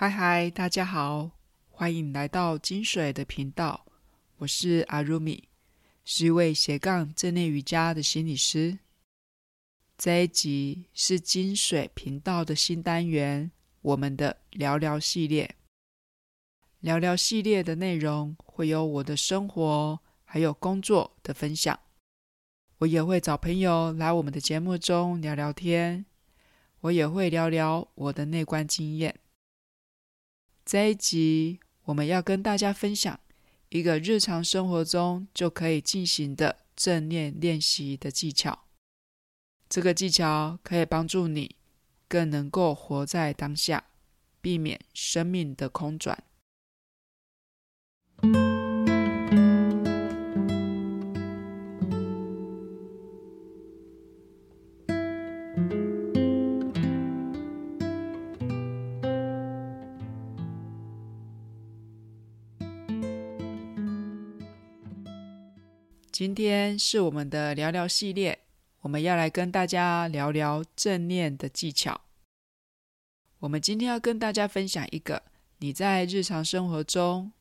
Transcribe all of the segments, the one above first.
嗨嗨，大家好，欢迎来到金水的频道。我是阿如米，是一位斜杠正念瑜伽的心理师。这一集是金水频道的新单元，我们的聊聊系列。聊聊系列的内容会有我的生活还有工作的分享，我也会找朋友来我们的节目中聊聊天，我也会聊聊我的内观经验。这一集我们要跟大家分享一个日常生活中就可以进行的正念练习的技巧。这个技巧可以帮助你更能够活在当下，避免生命的空转。今天是我们的聊聊系列，我们要来跟大家聊聊正念的技巧。我们今天要跟大家分享一个你在日常生活中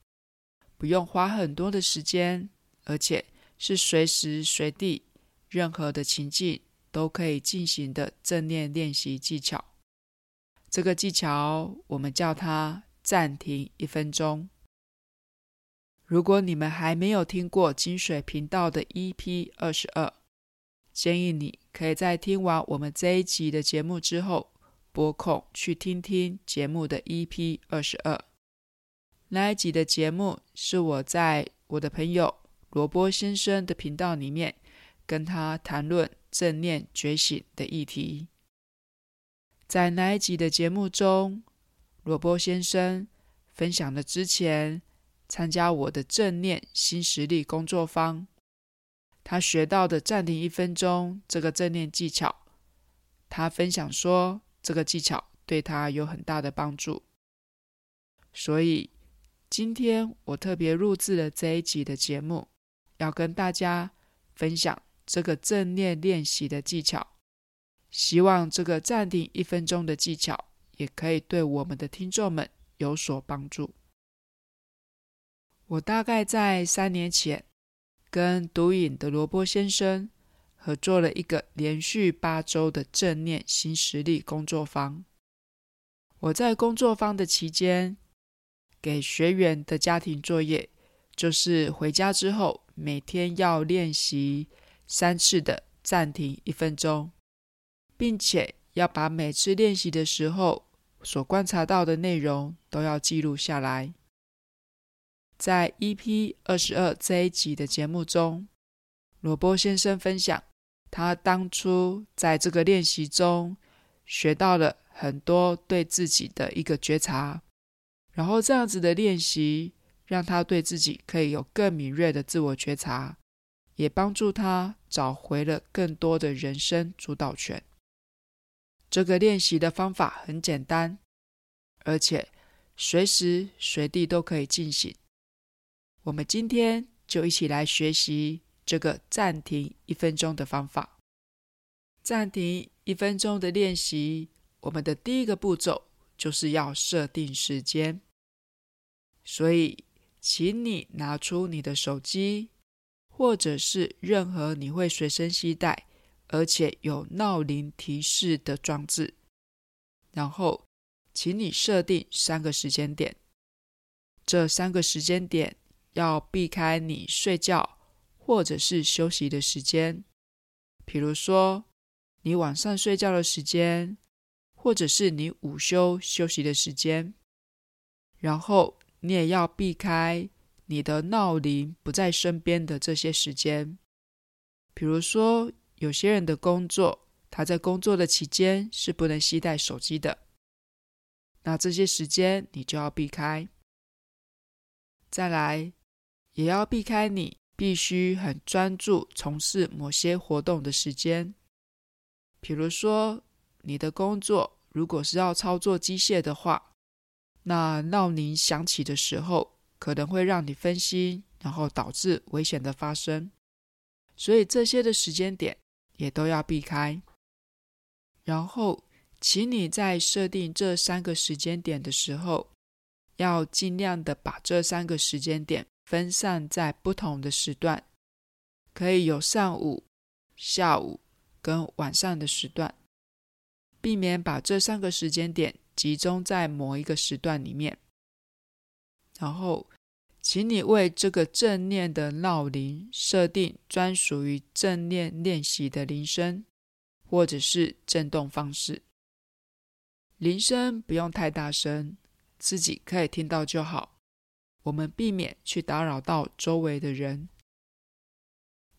不用花很多的时间，而且是随时随地、任何的情境都可以进行的正念练习技巧。这个技巧我们叫它暂停一分钟。如果你们还没有听过金水频道的 EP 二十二，建议你可以在听完我们这一集的节目之后，拨空去听听节目的 EP 二十二。那一集的节目是我在我的朋友罗波先生的频道里面跟他谈论正念觉醒的议题。在那一集的节目中，罗波先生分享了之前。参加我的正念新实力工作坊，他学到的暂停一分钟这个正念技巧，他分享说这个技巧对他有很大的帮助。所以今天我特别录制了这一集的节目，要跟大家分享这个正念练习的技巧。希望这个暂停一分钟的技巧也可以对我们的听众们有所帮助。我大概在三年前跟读瘾的罗波先生合作了一个连续八周的正念新实力工作坊。我在工作坊的期间，给学员的家庭作业就是回家之后每天要练习三次的暂停一分钟，并且要把每次练习的时候所观察到的内容都要记录下来。在 EP 二十二这一集的节目中，罗波先生分享他当初在这个练习中学到了很多对自己的一个觉察，然后这样子的练习让他对自己可以有更敏锐的自我觉察，也帮助他找回了更多的人生主导权。这个练习的方法很简单，而且随时随地都可以进行。我们今天就一起来学习这个暂停一分钟的方法。暂停一分钟的练习，我们的第一个步骤就是要设定时间。所以，请你拿出你的手机，或者是任何你会随身携带，而且有闹铃提示的装置。然后，请你设定三个时间点。这三个时间点。要避开你睡觉或者是休息的时间，比如说你晚上睡觉的时间，或者是你午休休息的时间。然后你也要避开你的闹铃不在身边的这些时间，比如说有些人的工作，他在工作的期间是不能携带手机的，那这些时间你就要避开。再来。也要避开你必须很专注从事某些活动的时间，比如说你的工作如果是要操作机械的话，那闹铃响起的时候可能会让你分心，然后导致危险的发生，所以这些的时间点也都要避开。然后，请你在设定这三个时间点的时候，要尽量的把这三个时间点分散在不同的时段，可以有上午、下午跟晚上的时段，避免把这三个时间点集中在某一个时段里面。然后，请你为这个正念的闹铃设定专属于正念练习的铃声，或者是震动方式。铃声不用太大声，自己可以听到就好。我们避免去打扰到周围的人。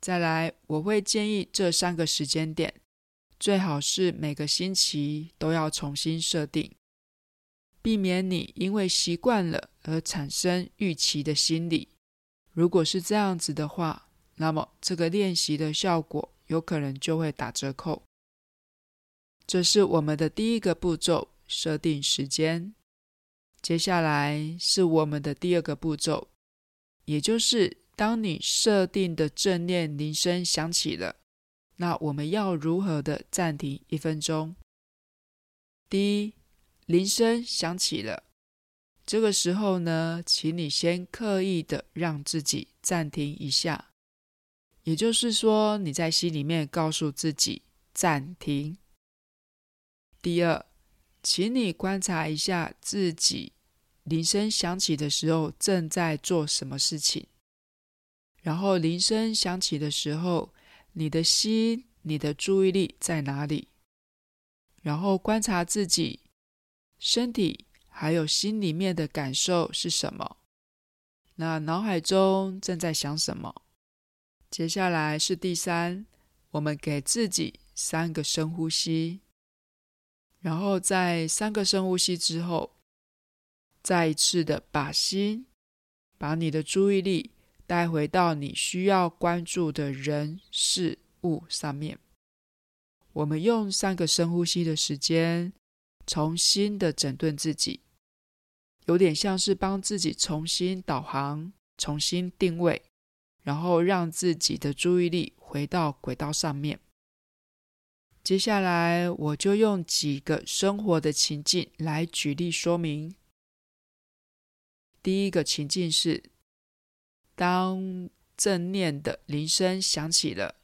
再来，我会建议这三个时间点，最好是每个星期都要重新设定。避免你因为习惯了而产生预期的心理。如果是这样子的话，那么这个练习的效果有可能就会打折扣。这是我们的第一个步骤，设定时间。接下来是我们的第二个步骤，也就是当你设定的正念铃声响起了，那我们要如何的暂停一分钟？第一。铃声响起了，这个时候呢，请你先刻意的让自己暂停一下，也就是说，你在心里面告诉自己暂停。第二，请你观察一下自己铃声响起的时候正在做什么事情，然后铃声响起的时候，你的心、你的注意力在哪里？然后观察自己。身体还有心里面的感受是什么？那脑海中正在想什么？接下来是第三，我们给自己三个深呼吸，然后在三个深呼吸之后，再一次的把心、把你的注意力带回到你需要关注的人事物上面。我们用三个深呼吸的时间。重新的整顿自己，有点像是帮自己重新导航、重新定位，然后让自己的注意力回到轨道上面。接下来，我就用几个生活的情境来举例说明。第一个情境是，当正念的铃声响起了，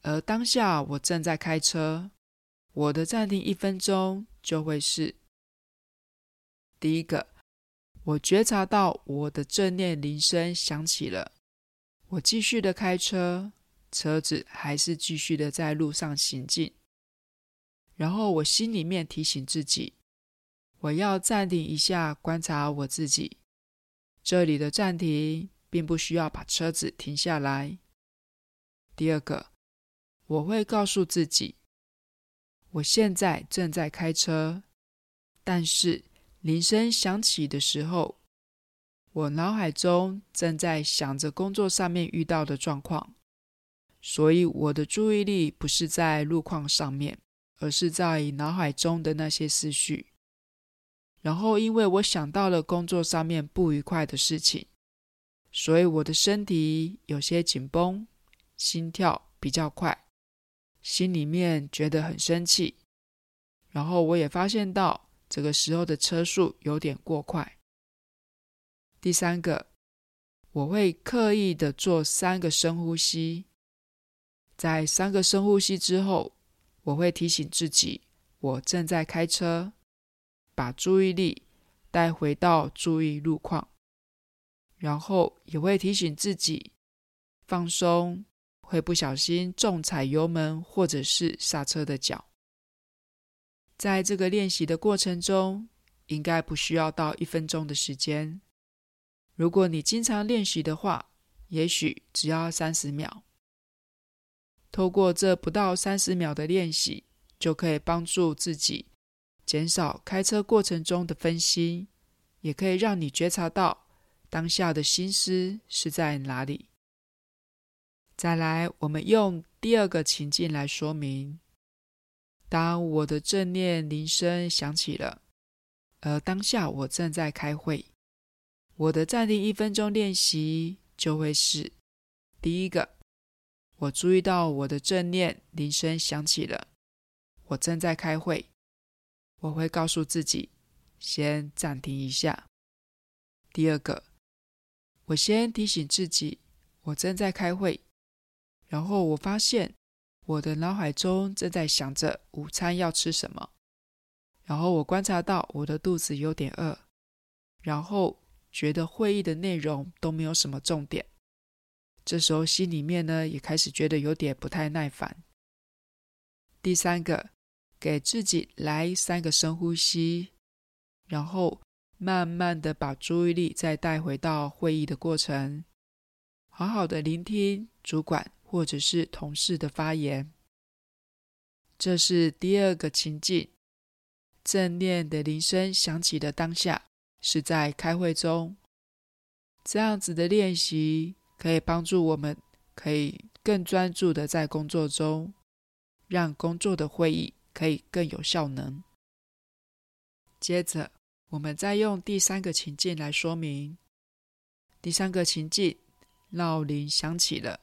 而当下我正在开车。我的暂停一分钟就会是第一个，我觉察到我的正念铃声响起了，我继续的开车，车子还是继续的在路上行进，然后我心里面提醒自己，我要暂停一下，观察我自己。这里的暂停并不需要把车子停下来。第二个，我会告诉自己。我现在正在开车，但是铃声响起的时候，我脑海中正在想着工作上面遇到的状况，所以我的注意力不是在路况上面，而是在脑海中的那些思绪。然后，因为我想到了工作上面不愉快的事情，所以我的身体有些紧绷，心跳比较快。心里面觉得很生气，然后我也发现到这个时候的车速有点过快。第三个，我会刻意的做三个深呼吸，在三个深呼吸之后，我会提醒自己，我正在开车，把注意力带回到注意路况，然后也会提醒自己放松。会不小心重踩油门或者是刹车的脚。在这个练习的过程中，应该不需要到一分钟的时间。如果你经常练习的话，也许只要三十秒。透过这不到三十秒的练习，就可以帮助自己减少开车过程中的分心，也可以让你觉察到当下的心思是在哪里。再来，我们用第二个情境来说明。当我的正念铃声响起了，而当下我正在开会，我的暂停一分钟练习就会是：第一个，我注意到我的正念铃声响起了，我正在开会，我会告诉自己先暂停一下。第二个，我先提醒自己我正在开会，然后我发现我的脑海中正在想着午餐要吃什么，然后我观察到我的肚子有点饿，然后觉得会议的内容都没有什么重点，这时候心里面呢也开始觉得有点不太耐烦。第三个。给自己来三个深呼吸，然后慢慢的把注意力再带回到会议的过程，好好的聆听主管或者是同事的发言。这是第二个情境，正念的铃声响起的当下是在开会中，这样子的练习可以帮助我们，可以更专注的在工作中，让工作的会议。可以更有效能。接着，我们再用第三个情境来说明。第三个情境，闹铃响起了。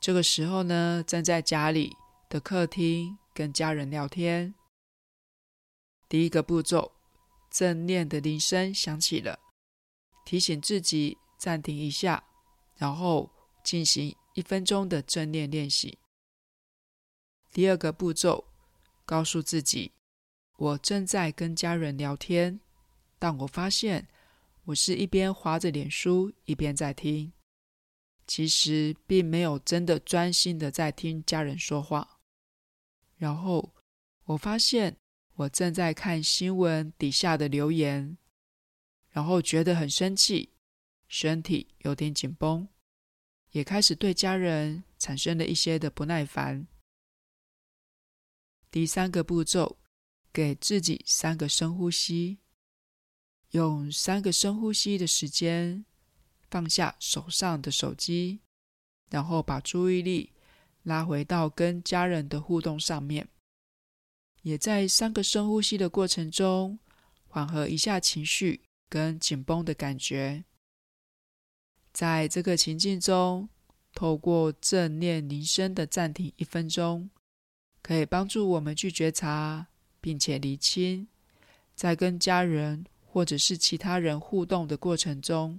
这个时候呢，站在家里的客厅跟家人聊天。第一个步骤，正念的铃声响起了，提醒自己暂停一下，然后进行一分钟的正念练习。第二个步骤。告诉自己，我正在跟家人聊天，但我发现我是一边滑着脸书一边在听，其实并没有真的专心的在听家人说话。然后我发现我正在看新闻底下的留言，然后觉得很生气，身体有点紧绷，也开始对家人产生了一些的不耐烦。第三个步骤，给自己三个深呼吸，用三个深呼吸的时间，放下手上的手机，然后把注意力拉回到跟家人的互动上面，也在三个深呼吸的过程中，缓和一下情绪跟紧绷的感觉。在这个情境中，透过正念铃声的暂停一分钟。可以帮助我们去觉察，并且厘清，在跟家人或者是其他人互动的过程中，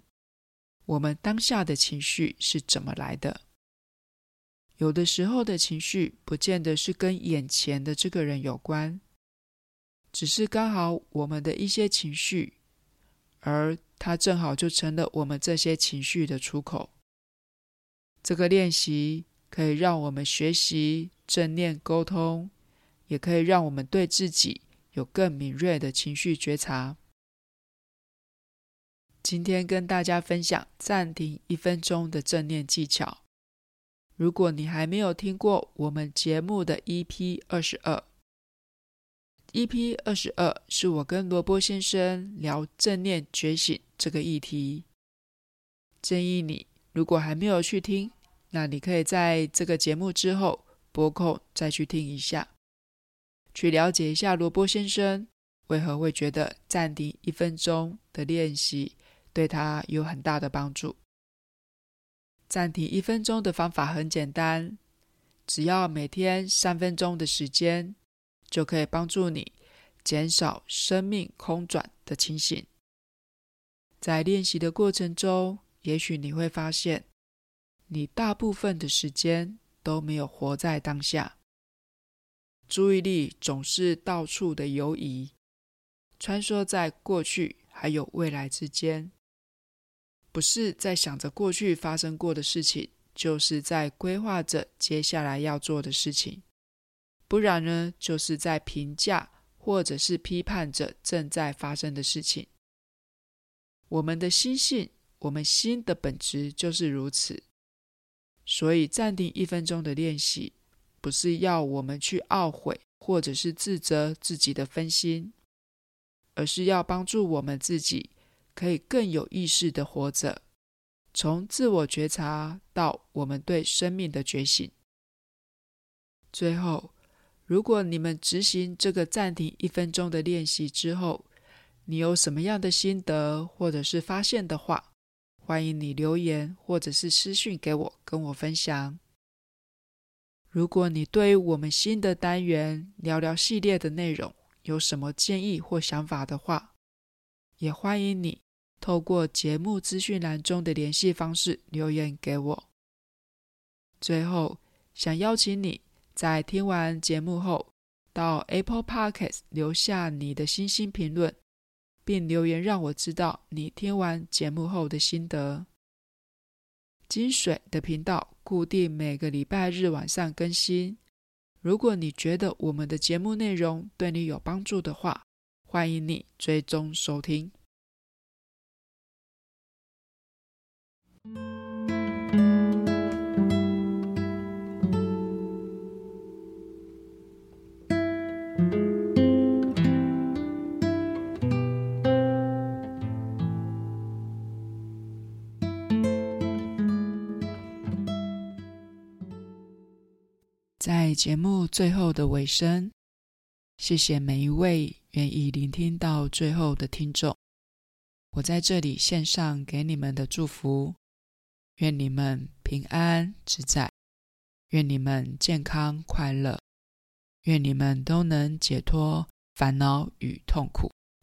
我们当下的情绪是怎么来的。有的时候的情绪不见得是跟眼前的这个人有关，只是刚好我们的一些情绪，而它正好就成了我们这些情绪的出口。这个练习可以让我们学习。正念沟通，也可以让我们对自己有更敏锐的情绪觉察。今天跟大家分享暂停一分钟的正念技巧。如果你还没有听过我们节目的 EP 二十二，EP 二十二是我跟罗波先生聊正念觉醒这个议题。建议你如果还没有去听，那你可以在这个节目之后。拨空再去听一下，去了解一下罗波先生为何会觉得暂停一分钟的练习对他有很大的帮助。暂停一分钟的方法很简单，只要每天三分钟的时间，就可以帮助你减少生命空转的情形。在练习的过程中，也许你会发现，你大部分的时间。都没有活在当下，注意力总是到处的游移，穿梭在过去还有未来之间，不是在想着过去发生过的事情，就是在规划着接下来要做的事情，不然呢，就是在评价或者是批判着正在发生的事情。我们的心性，我们心的本质就是如此。所以，暂停一分钟的练习，不是要我们去懊悔或者是自责自己的分心，而是要帮助我们自己可以更有意识的活着，从自我觉察到我们对生命的觉醒。最后，如果你们执行这个暂停一分钟的练习之后，你有什么样的心得或者是发现的话，欢迎你留言或者是私讯给我，跟我分享。如果你对我们新的单元聊聊系列的内容有什么建议或想法的话，也欢迎你透过节目资讯栏中的联系方式留言给我。最后，想邀请你在听完节目后，到 Apple Podcast 留下你的星星评论，并留言让我知道你听完节目后的心得。金水的频道固定每个礼拜日晚上更新。如果你觉得我们的节目内容对你有帮助的话，欢迎你追踪收听。在节目最后的尾声，谢谢每一位愿意聆听到最后的听众。我在这里献上给你们的祝福，愿你们平安自在，愿你们健康快乐，愿你们都能解脱烦恼与痛苦。